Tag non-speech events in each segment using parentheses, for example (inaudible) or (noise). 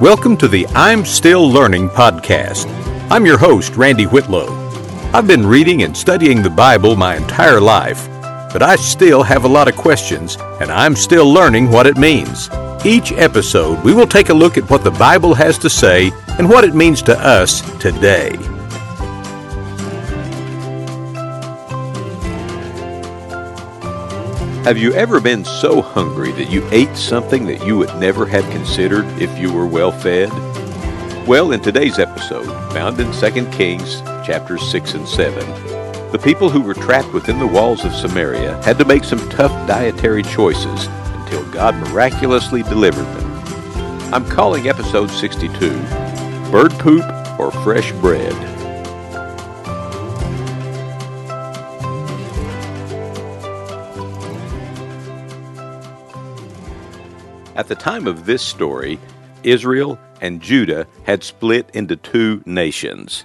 Welcome to the I'm Still Learning podcast. I'm your host, Randy Whitlow. I've been reading and studying the Bible my entire life, but I still have a lot of questions, and I'm still learning what it means. Each episode, we will take a look at what the Bible has to say and what it means to us today. Have you ever been so hungry that you ate something that you would never have considered if you were well fed? Well, in today's episode, found in 2 Kings chapters 6 and 7, the people who were trapped within the walls of Samaria had to make some tough dietary choices until God miraculously delivered them. I'm calling episode 62 Bird Poop or Fresh Bread. At the time of this story, Israel and Judah had split into two nations.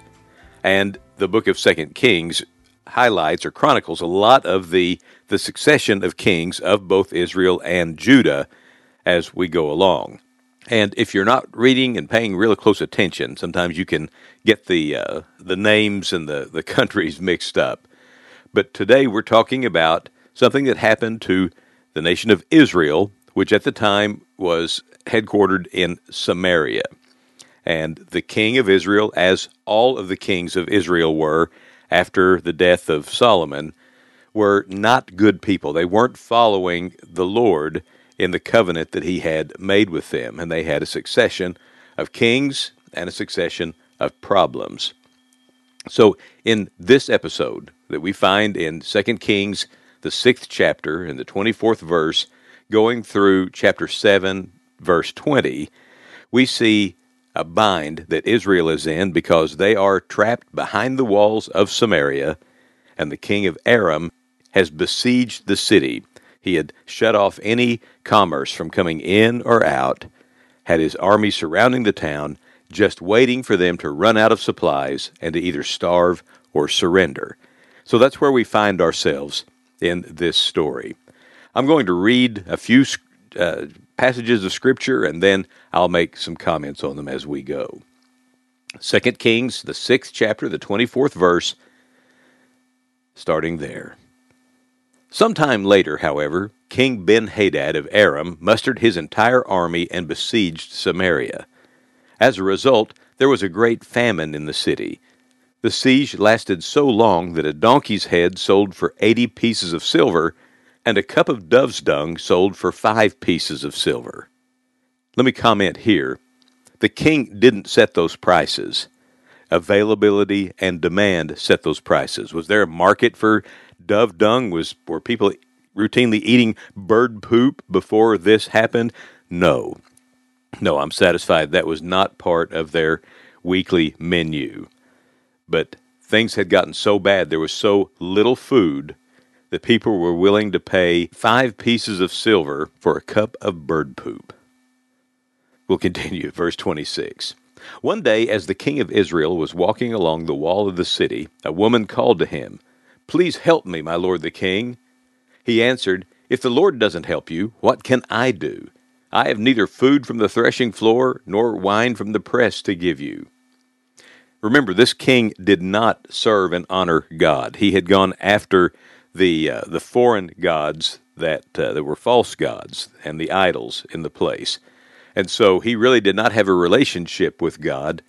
And the book of Second Kings highlights or chronicles a lot of the, the succession of kings of both Israel and Judah as we go along. And if you're not reading and paying real close attention, sometimes you can get the uh, the names and the, the (laughs) countries mixed up. But today we're talking about something that happened to the nation of Israel which at the time was headquartered in Samaria. And the king of Israel, as all of the kings of Israel were after the death of Solomon, were not good people. They weren't following the Lord in the covenant that he had made with them. And they had a succession of kings and a succession of problems. So, in this episode that we find in 2 Kings, the sixth chapter, in the 24th verse, going through chapter 7, verse 20, we see a bind that Israel is in because they are trapped behind the walls of Samaria, and the king of Aram has besieged the city. He had shut off any commerce from coming in or out, had his army surrounding the town, just waiting for them to run out of supplies and to either starve or surrender. So that's where we find ourselves in this story. I'm going to read a few uh, passages of Scripture and then I'll make some comments on them as we go. 2 Kings, the sixth chapter, the 24th verse, starting there. Sometime later, however, King Ben Hadad of Aram mustered his entire army and besieged Samaria. As a result, there was a great famine in the city. The siege lasted so long that a donkey's head sold for eighty pieces of silver and a cup of dove's dung sold for five pieces of silver. Let me comment here. The king didn't set those prices. Availability and demand set those prices. Was there a market for dove dung? Was were people routinely eating bird poop before this happened? No. No, I'm satisfied that was not part of their weekly menu. But things had gotten so bad, there was so little food the people were willing to pay five pieces of silver for a cup of bird poop. We'll continue, (laughs) verse 26. One day, as the king of Israel was walking along the wall of the city, a woman called to him, Please help me, my lord the king. He answered, If the Lord doesn't help you, what can I do? I have neither food from the threshing floor nor wine from the press to give you. Remember, this king did not serve and honor God. He had gone after the uh, the foreign gods that uh, that were false gods and the idols in the place, and so he really did not have a relationship with God,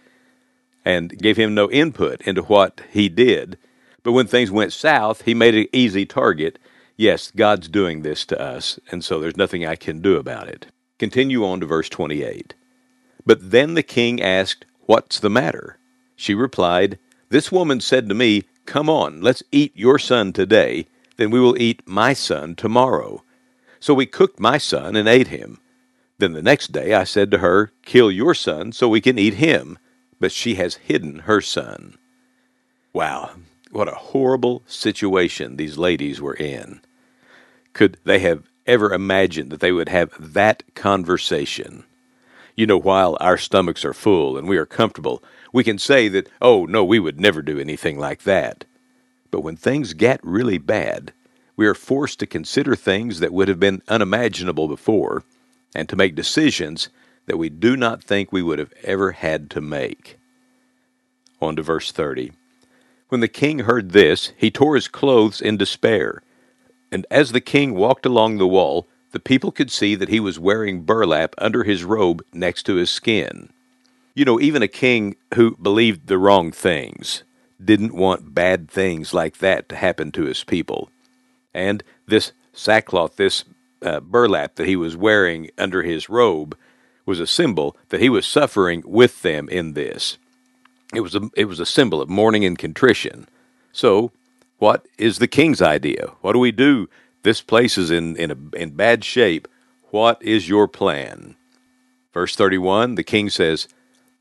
and gave him no input into what he did. But when things went south, he made an easy target. Yes, God's doing this to us, and so there's nothing I can do about it. Continue on to verse 28. But then the king asked, What's the matter? She replied, This woman said to me, Come on, let's eat your son today, then we will eat my son tomorrow. So we cooked my son and ate him. Then the next day I said to her, Kill your son so we can eat him. But she has hidden her son. Wow, what a horrible situation these ladies were in. Could they have ever imagined that they would have that conversation? You know, while our stomachs are full and we are comfortable, we can say that, oh, no, we would never do anything like that. But when things get really bad, we are forced to consider things that would have been unimaginable before and to make decisions that we do not think we would have ever had to make. On to verse 30. When the king heard this, he tore his clothes in despair. And as the king walked along the wall, the people could see that he was wearing burlap under his robe next to his skin. You know, even a king who believed the wrong things didn't want bad things like that to happen to his people. And this sackcloth, this uh, burlap that he was wearing under his robe, was a symbol that he was suffering with them in this. It was a, it was a symbol of mourning and contrition. So, what is the king's idea? What do we do? This place is in, in, a, in bad shape. What is your plan? Verse 31, the king says,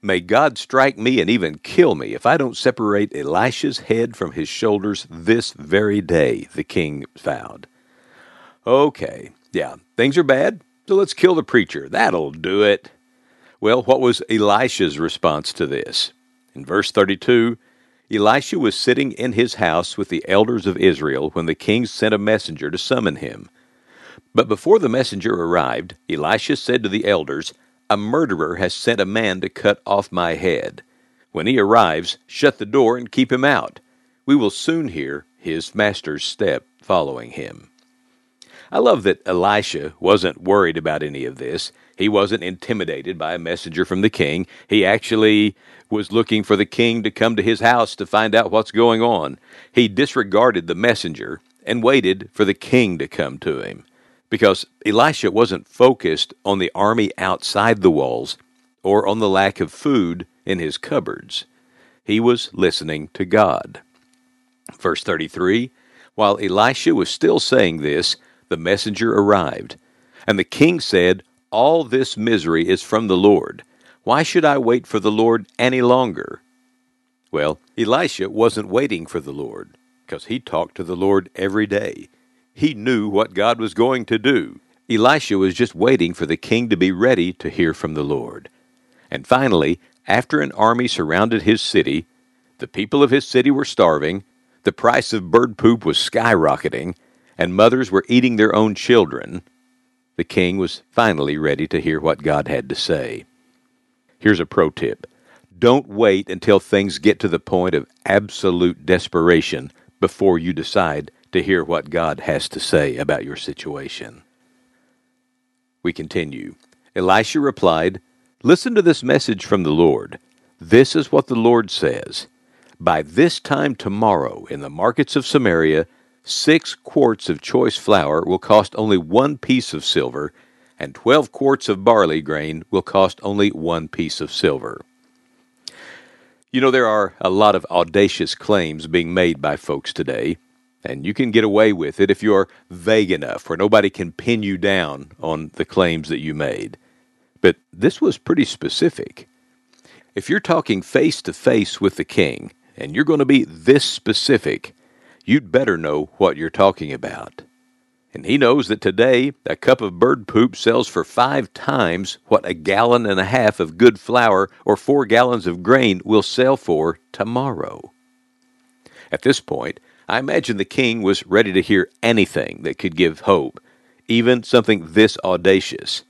May God strike me and even kill me if I don't separate Elisha's head from his shoulders this very day, the king vowed. Okay, yeah, things are bad, so let's kill the preacher. That'll do it. Well, what was Elisha's response to this? In verse 32, Elisha was sitting in his house with the elders of Israel when the king sent a messenger to summon him. But before the messenger arrived, Elisha said to the elders, A murderer has sent a man to cut off my head. When he arrives, shut the door and keep him out. We will soon hear his master's step following him. I love that Elisha wasn't worried about any of this. He wasn't intimidated by a messenger from the king. He actually was looking for the king to come to his house to find out what's going on. He disregarded the messenger and waited for the king to come to him because Elisha wasn't focused on the army outside the walls or on the lack of food in his cupboards. He was listening to God. Verse 33 While Elisha was still saying this, the messenger arrived. And the king said, All this misery is from the Lord. Why should I wait for the Lord any longer? Well, Elisha wasn't waiting for the Lord, because he talked to the Lord every day. He knew what God was going to do. Elisha was just waiting for the king to be ready to hear from the Lord. And finally, after an army surrounded his city, the people of his city were starving, the price of bird poop was skyrocketing, and mothers were eating their own children, the king was finally ready to hear what God had to say. Here's a pro tip don't wait until things get to the point of absolute desperation before you decide to hear what God has to say about your situation. We continue. Elisha replied, Listen to this message from the Lord. This is what the Lord says By this time tomorrow, in the markets of Samaria, Six quarts of choice flour will cost only one piece of silver, and twelve quarts of barley grain will cost only one piece of silver. You know, there are a lot of audacious claims being made by folks today, and you can get away with it if you're vague enough where nobody can pin you down on the claims that you made. But this was pretty specific. If you're talking face to face with the king, and you're going to be this specific, you'd better know what you're talking about. And he knows that today a cup of bird poop sells for five times what a gallon and a half of good flour or four gallons of grain will sell for tomorrow. At this point, I imagine the king was ready to hear anything that could give hope, even something this audacious.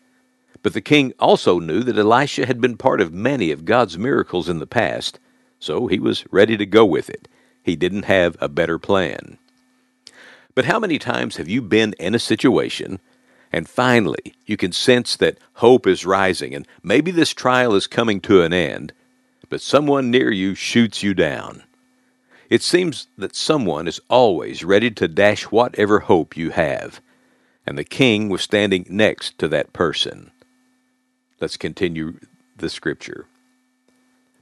But the king also knew that Elisha had been part of many of God's miracles in the past, so he was ready to go with it he didn't have a better plan. But how many times have you been in a situation and finally you can sense that hope is rising and maybe this trial is coming to an end, but someone near you shoots you down? It seems that someone is always ready to dash whatever hope you have, and the king was standing next to that person. Let's continue the scripture.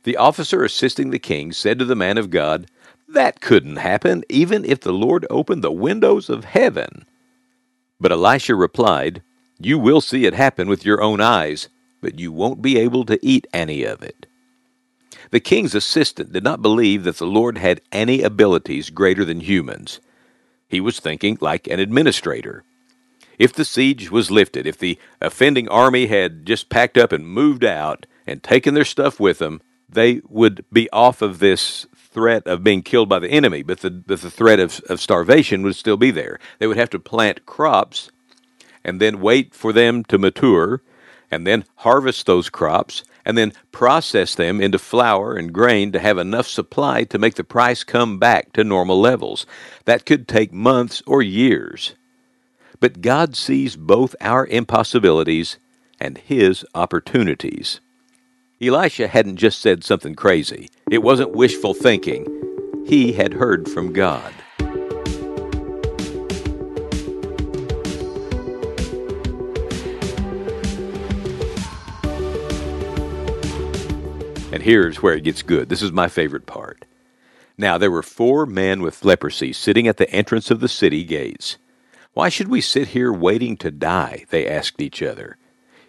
The officer assisting the king said to the man of God, that couldn't happen even if the Lord opened the windows of heaven. But Elisha replied, You will see it happen with your own eyes, but you won't be able to eat any of it. The king's assistant did not believe that the Lord had any abilities greater than humans. He was thinking like an administrator. If the siege was lifted, if the offending army had just packed up and moved out and taken their stuff with them, they would be off of this threat of being killed by the enemy, but the, but the threat of, of starvation would still be there. They would have to plant crops and then wait for them to mature and then harvest those crops and then process them into flour and grain to have enough supply to make the price come back to normal levels. That could take months or years. But God sees both our impossibilities and His opportunities. Elisha hadn't just said something crazy, it wasn't wishful thinking. He had heard from God. And here's where it gets good. This is my favorite part. Now there were four men with leprosy sitting at the entrance of the city gates. Why should we sit here waiting to die? They asked each other.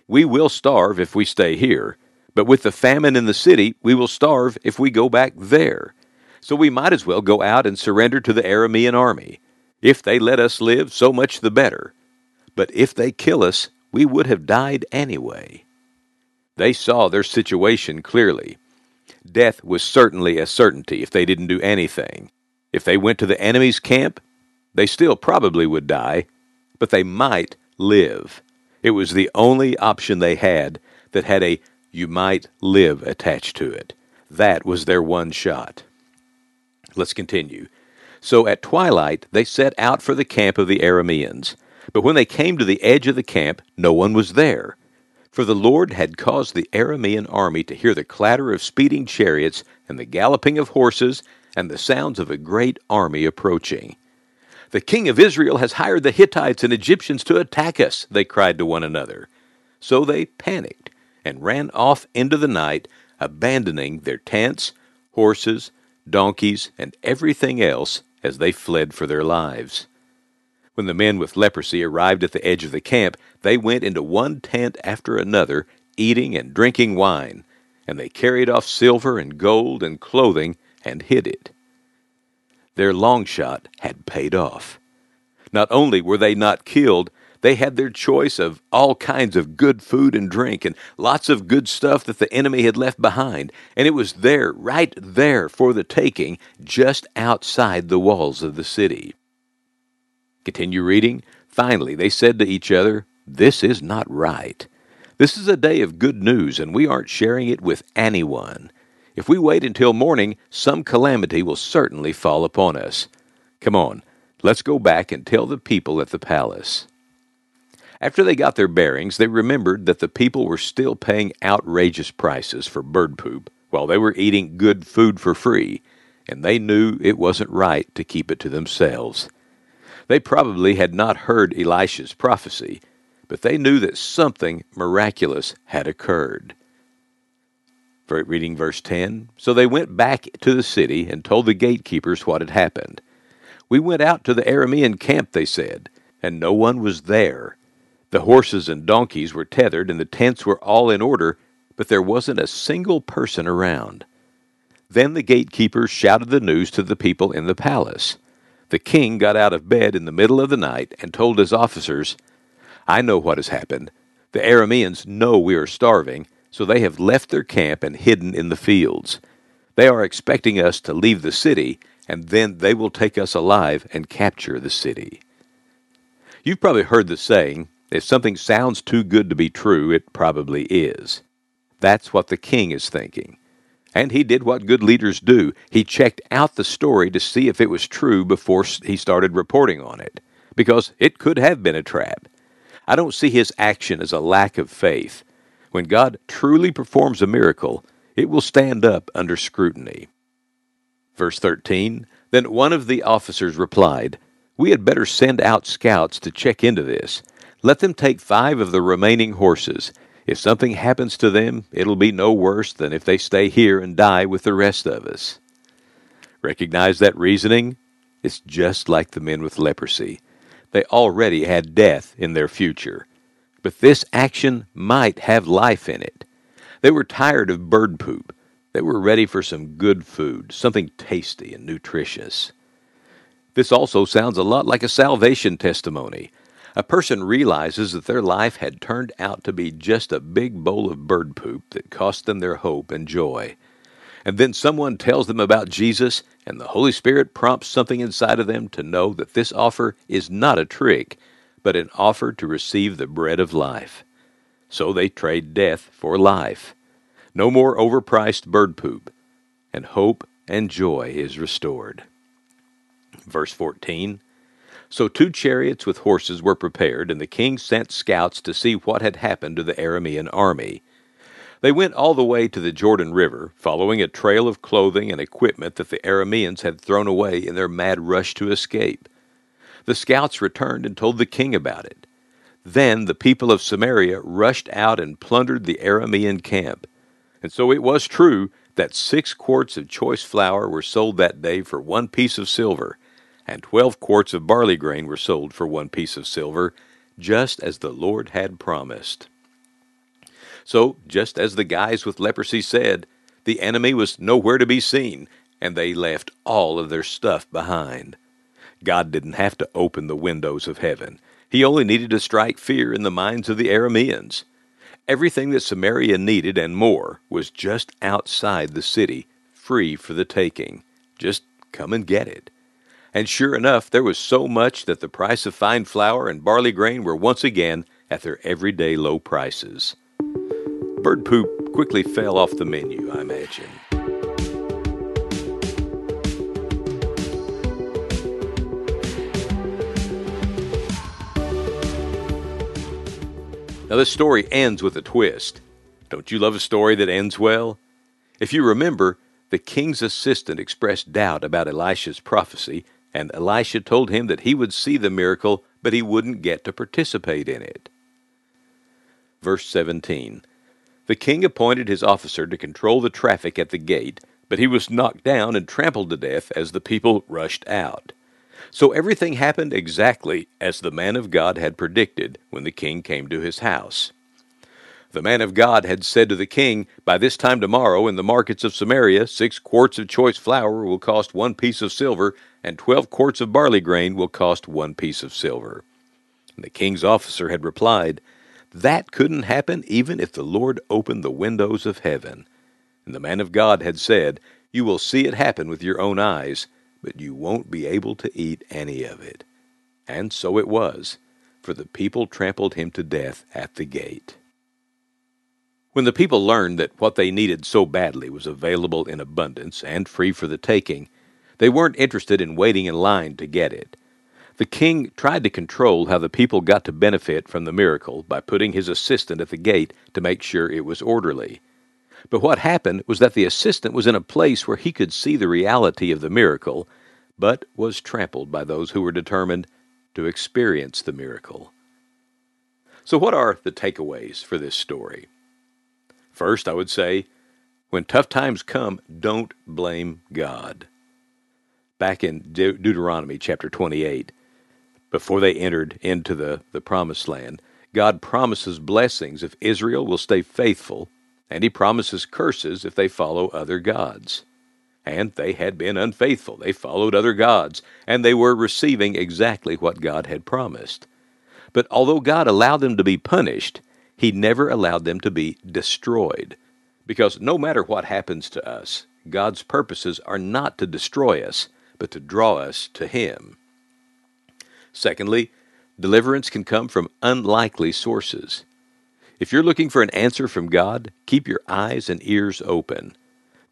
We will starve if we stay here, but with the famine in the city, we will starve if we go back there. So we might as well go out and surrender to the Aramean army. If they let us live, so much the better. But if they kill us, we would have died anyway. They saw their situation clearly. Death was certainly a certainty if they didn't do anything. If they went to the enemy's camp, they still probably would die, but they might live. It was the only option they had that had a you might live attached to it. That was their one shot. Let's continue. So at twilight they set out for the camp of the Arameans. But when they came to the edge of the camp, no one was there. For the Lord had caused the Aramean army to hear the clatter of speeding chariots and the galloping of horses and the sounds of a great army approaching. The king of Israel has hired the Hittites and Egyptians to attack us, they cried to one another. So they panicked and ran off into the night, abandoning their tents, horses, donkeys, and everything else as they fled for their lives. When the men with leprosy arrived at the edge of the camp, they went into one tent after another, eating and drinking wine, and they carried off silver and gold and clothing and hid it. Their long shot had paid off. Not only were they not killed, they had their choice of all kinds of good food and drink and lots of good stuff that the enemy had left behind, and it was there, right there for the taking, just outside the walls of the city. Continue reading. Finally, they said to each other, This is not right. This is a day of good news, and we aren't sharing it with anyone. If we wait until morning, some calamity will certainly fall upon us. Come on, let's go back and tell the people at the palace. After they got their bearings, they remembered that the people were still paying outrageous prices for bird poop while they were eating good food for free, and they knew it wasn't right to keep it to themselves. They probably had not heard Elisha's prophecy, but they knew that something miraculous had occurred. Reading verse 10 So they went back to the city and told the gatekeepers what had happened. We went out to the Aramean camp, they said, and no one was there. The horses and donkeys were tethered, and the tents were all in order, but there wasn't a single person around. Then the gatekeepers shouted the news to the people in the palace. The king got out of bed in the middle of the night and told his officers, I know what has happened. The Arameans know we are starving, so they have left their camp and hidden in the fields. They are expecting us to leave the city, and then they will take us alive and capture the city. You've probably heard the saying, if something sounds too good to be true, it probably is. That's what the king is thinking. And he did what good leaders do. He checked out the story to see if it was true before he started reporting on it, because it could have been a trap. I don't see his action as a lack of faith. When God truly performs a miracle, it will stand up under scrutiny. Verse 13 Then one of the officers replied, We had better send out scouts to check into this. Let them take five of the remaining horses if something happens to them, it'll be no worse than if they stay here and die with the rest of us. Recognize that reasoning? It's just like the men with leprosy. They already had death in their future. But this action might have life in it. They were tired of bird poop. They were ready for some good food, something tasty and nutritious. This also sounds a lot like a salvation testimony a person realizes that their life had turned out to be just a big bowl of bird poop that cost them their hope and joy. And then someone tells them about Jesus, and the Holy Spirit prompts something inside of them to know that this offer is not a trick, but an offer to receive the bread of life. so they trade death for life. No more overpriced bird poop, and hope and joy is restored. Verse 14 So two chariots with horses were prepared, and the king sent scouts to see what had happened to the Aramean army. They went all the way to the Jordan River, following a trail of clothing and equipment that the Arameans had thrown away in their mad rush to escape. The scouts returned and told the king about it. Then the people of Samaria rushed out and plundered the Aramean camp. And so it was true that six quarts of choice flour were sold that day for one piece of silver, and twelve quarts of barley grain were sold for one piece of silver, just as the Lord had promised. So, just as the guys with leprosy said, the enemy was nowhere to be seen, and they left all of their stuff behind. God didn't have to open the windows of heaven. He only needed to strike fear in the minds of the Arameans. Everything that Samaria needed and more was just outside the city, free for the taking. Just come and get it. And sure enough, there was so much that the price of fine flour and barley grain were once again at their everyday low prices. Bird poop quickly fell off the menu, I imagine. Now, this story ends with a twist. Don't you love a story that ends well? If you remember, the king's assistant expressed doubt about Elisha's prophecy, and Elisha told him that he would see the miracle, but he wouldn't get to participate in it. Verse 17 The king appointed his officer to control the traffic at the gate, but he was knocked down and trampled to death as the people rushed out. So everything happened exactly as the man of God had predicted when the king came to his house. The man of God had said to the king, By this time tomorrow, in the markets of Samaria, six quarts of choice flour will cost one piece of silver, and twelve quarts of barley grain will cost one piece of silver. And the king's officer had replied, That couldn't happen even if the Lord opened the windows of heaven. And the man of God had said, You will see it happen with your own eyes but you won't be able to eat any of it. And so it was, for the people trampled him to death at the gate. When the people learned that what they needed so badly was available in abundance and free for the taking, they weren't interested in waiting in line to get it. The king tried to control how the people got to benefit from the miracle by putting his assistant at the gate to make sure it was orderly. But what happened was that the assistant was in a place where he could see the reality of the miracle, but was trampled by those who were determined to experience the miracle. So, what are the takeaways for this story? First, I would say, when tough times come, don't blame God. Back in De- Deuteronomy chapter 28, before they entered into the, the promised land, God promises blessings if Israel will stay faithful and he promises curses if they follow other gods. And they had been unfaithful. They followed other gods, and they were receiving exactly what God had promised. But although God allowed them to be punished, he never allowed them to be destroyed. Because no matter what happens to us, God's purposes are not to destroy us, but to draw us to Him. Secondly, deliverance can come from unlikely sources. If you're looking for an answer from God, keep your eyes and ears open.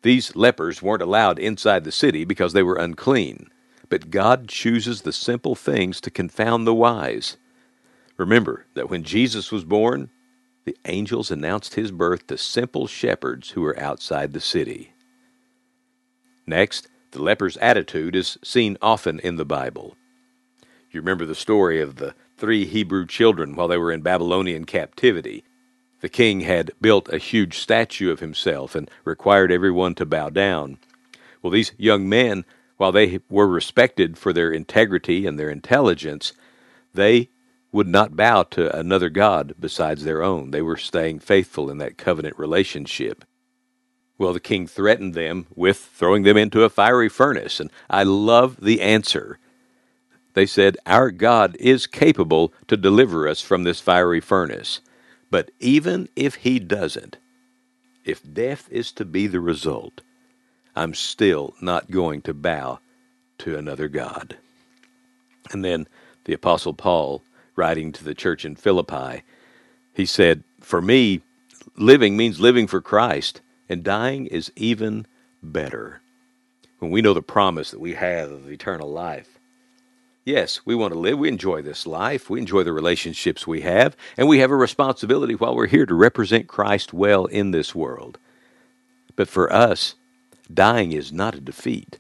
These lepers weren't allowed inside the city because they were unclean, but God chooses the simple things to confound the wise. Remember that when Jesus was born, the angels announced his birth to simple shepherds who were outside the city. Next, the leper's attitude is seen often in the Bible. You remember the story of the three Hebrew children while they were in Babylonian captivity. The king had built a huge statue of himself and required everyone to bow down. Well, these young men, while they were respected for their integrity and their intelligence, they would not bow to another God besides their own. They were staying faithful in that covenant relationship. Well, the king threatened them with throwing them into a fiery furnace, and I love the answer. They said, Our God is capable to deliver us from this fiery furnace. But even if he doesn't, if death is to be the result, I'm still not going to bow to another God. And then the Apostle Paul, writing to the church in Philippi, he said, for me, living means living for Christ, and dying is even better. When we know the promise that we have of eternal life. Yes, we want to live. We enjoy this life. We enjoy the relationships we have. And we have a responsibility while we're here to represent Christ well in this world. But for us, dying is not a defeat.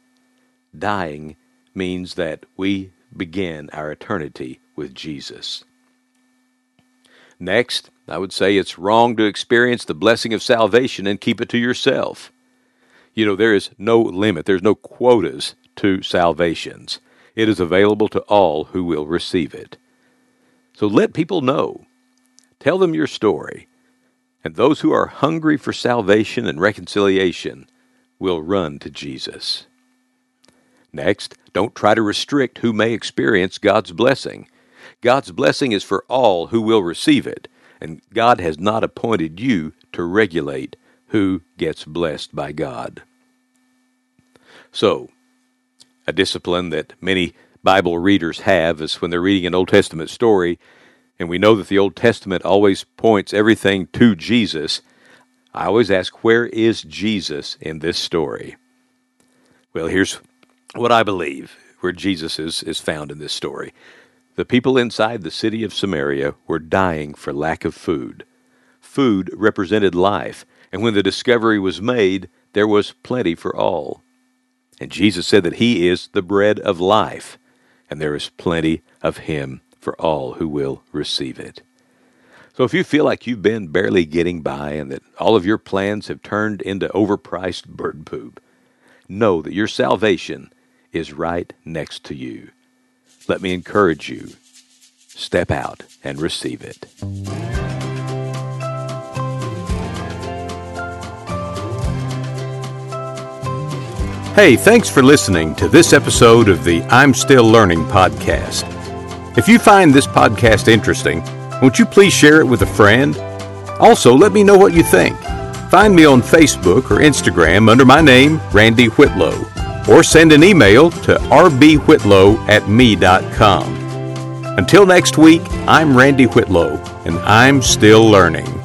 Dying means that we begin our eternity with Jesus. Next, I would say it's wrong to experience the blessing of salvation and keep it to yourself. You know, there is no limit, there's no quotas to salvations. It is available to all who will receive it. So let people know. Tell them your story. And those who are hungry for salvation and reconciliation will run to Jesus. Next, don't try to restrict who may experience God's blessing. God's blessing is for all who will receive it, and God has not appointed you to regulate who gets blessed by God. So, a discipline that many Bible readers have is when they're reading an Old Testament story, and we know that the Old Testament always points everything to Jesus. I always ask, where is Jesus in this story? Well, here's what I believe where Jesus is, is found in this story. The people inside the city of Samaria were dying for lack of food. Food represented life, and when the discovery was made, there was plenty for all. And Jesus said that He is the bread of life, and there is plenty of Him for all who will receive it. So if you feel like you've been barely getting by and that all of your plans have turned into overpriced bird poop, know that your salvation is right next to you. Let me encourage you step out and receive it. Hey, thanks for listening to this episode of the I'm Still Learning podcast. If you find this podcast interesting, won't you please share it with a friend? Also, let me know what you think. Find me on Facebook or Instagram under my name, Randy Whitlow or send an email to rbwhitlow at me.com. Until next week, I'm Randy Whitlow, and I'm still learning.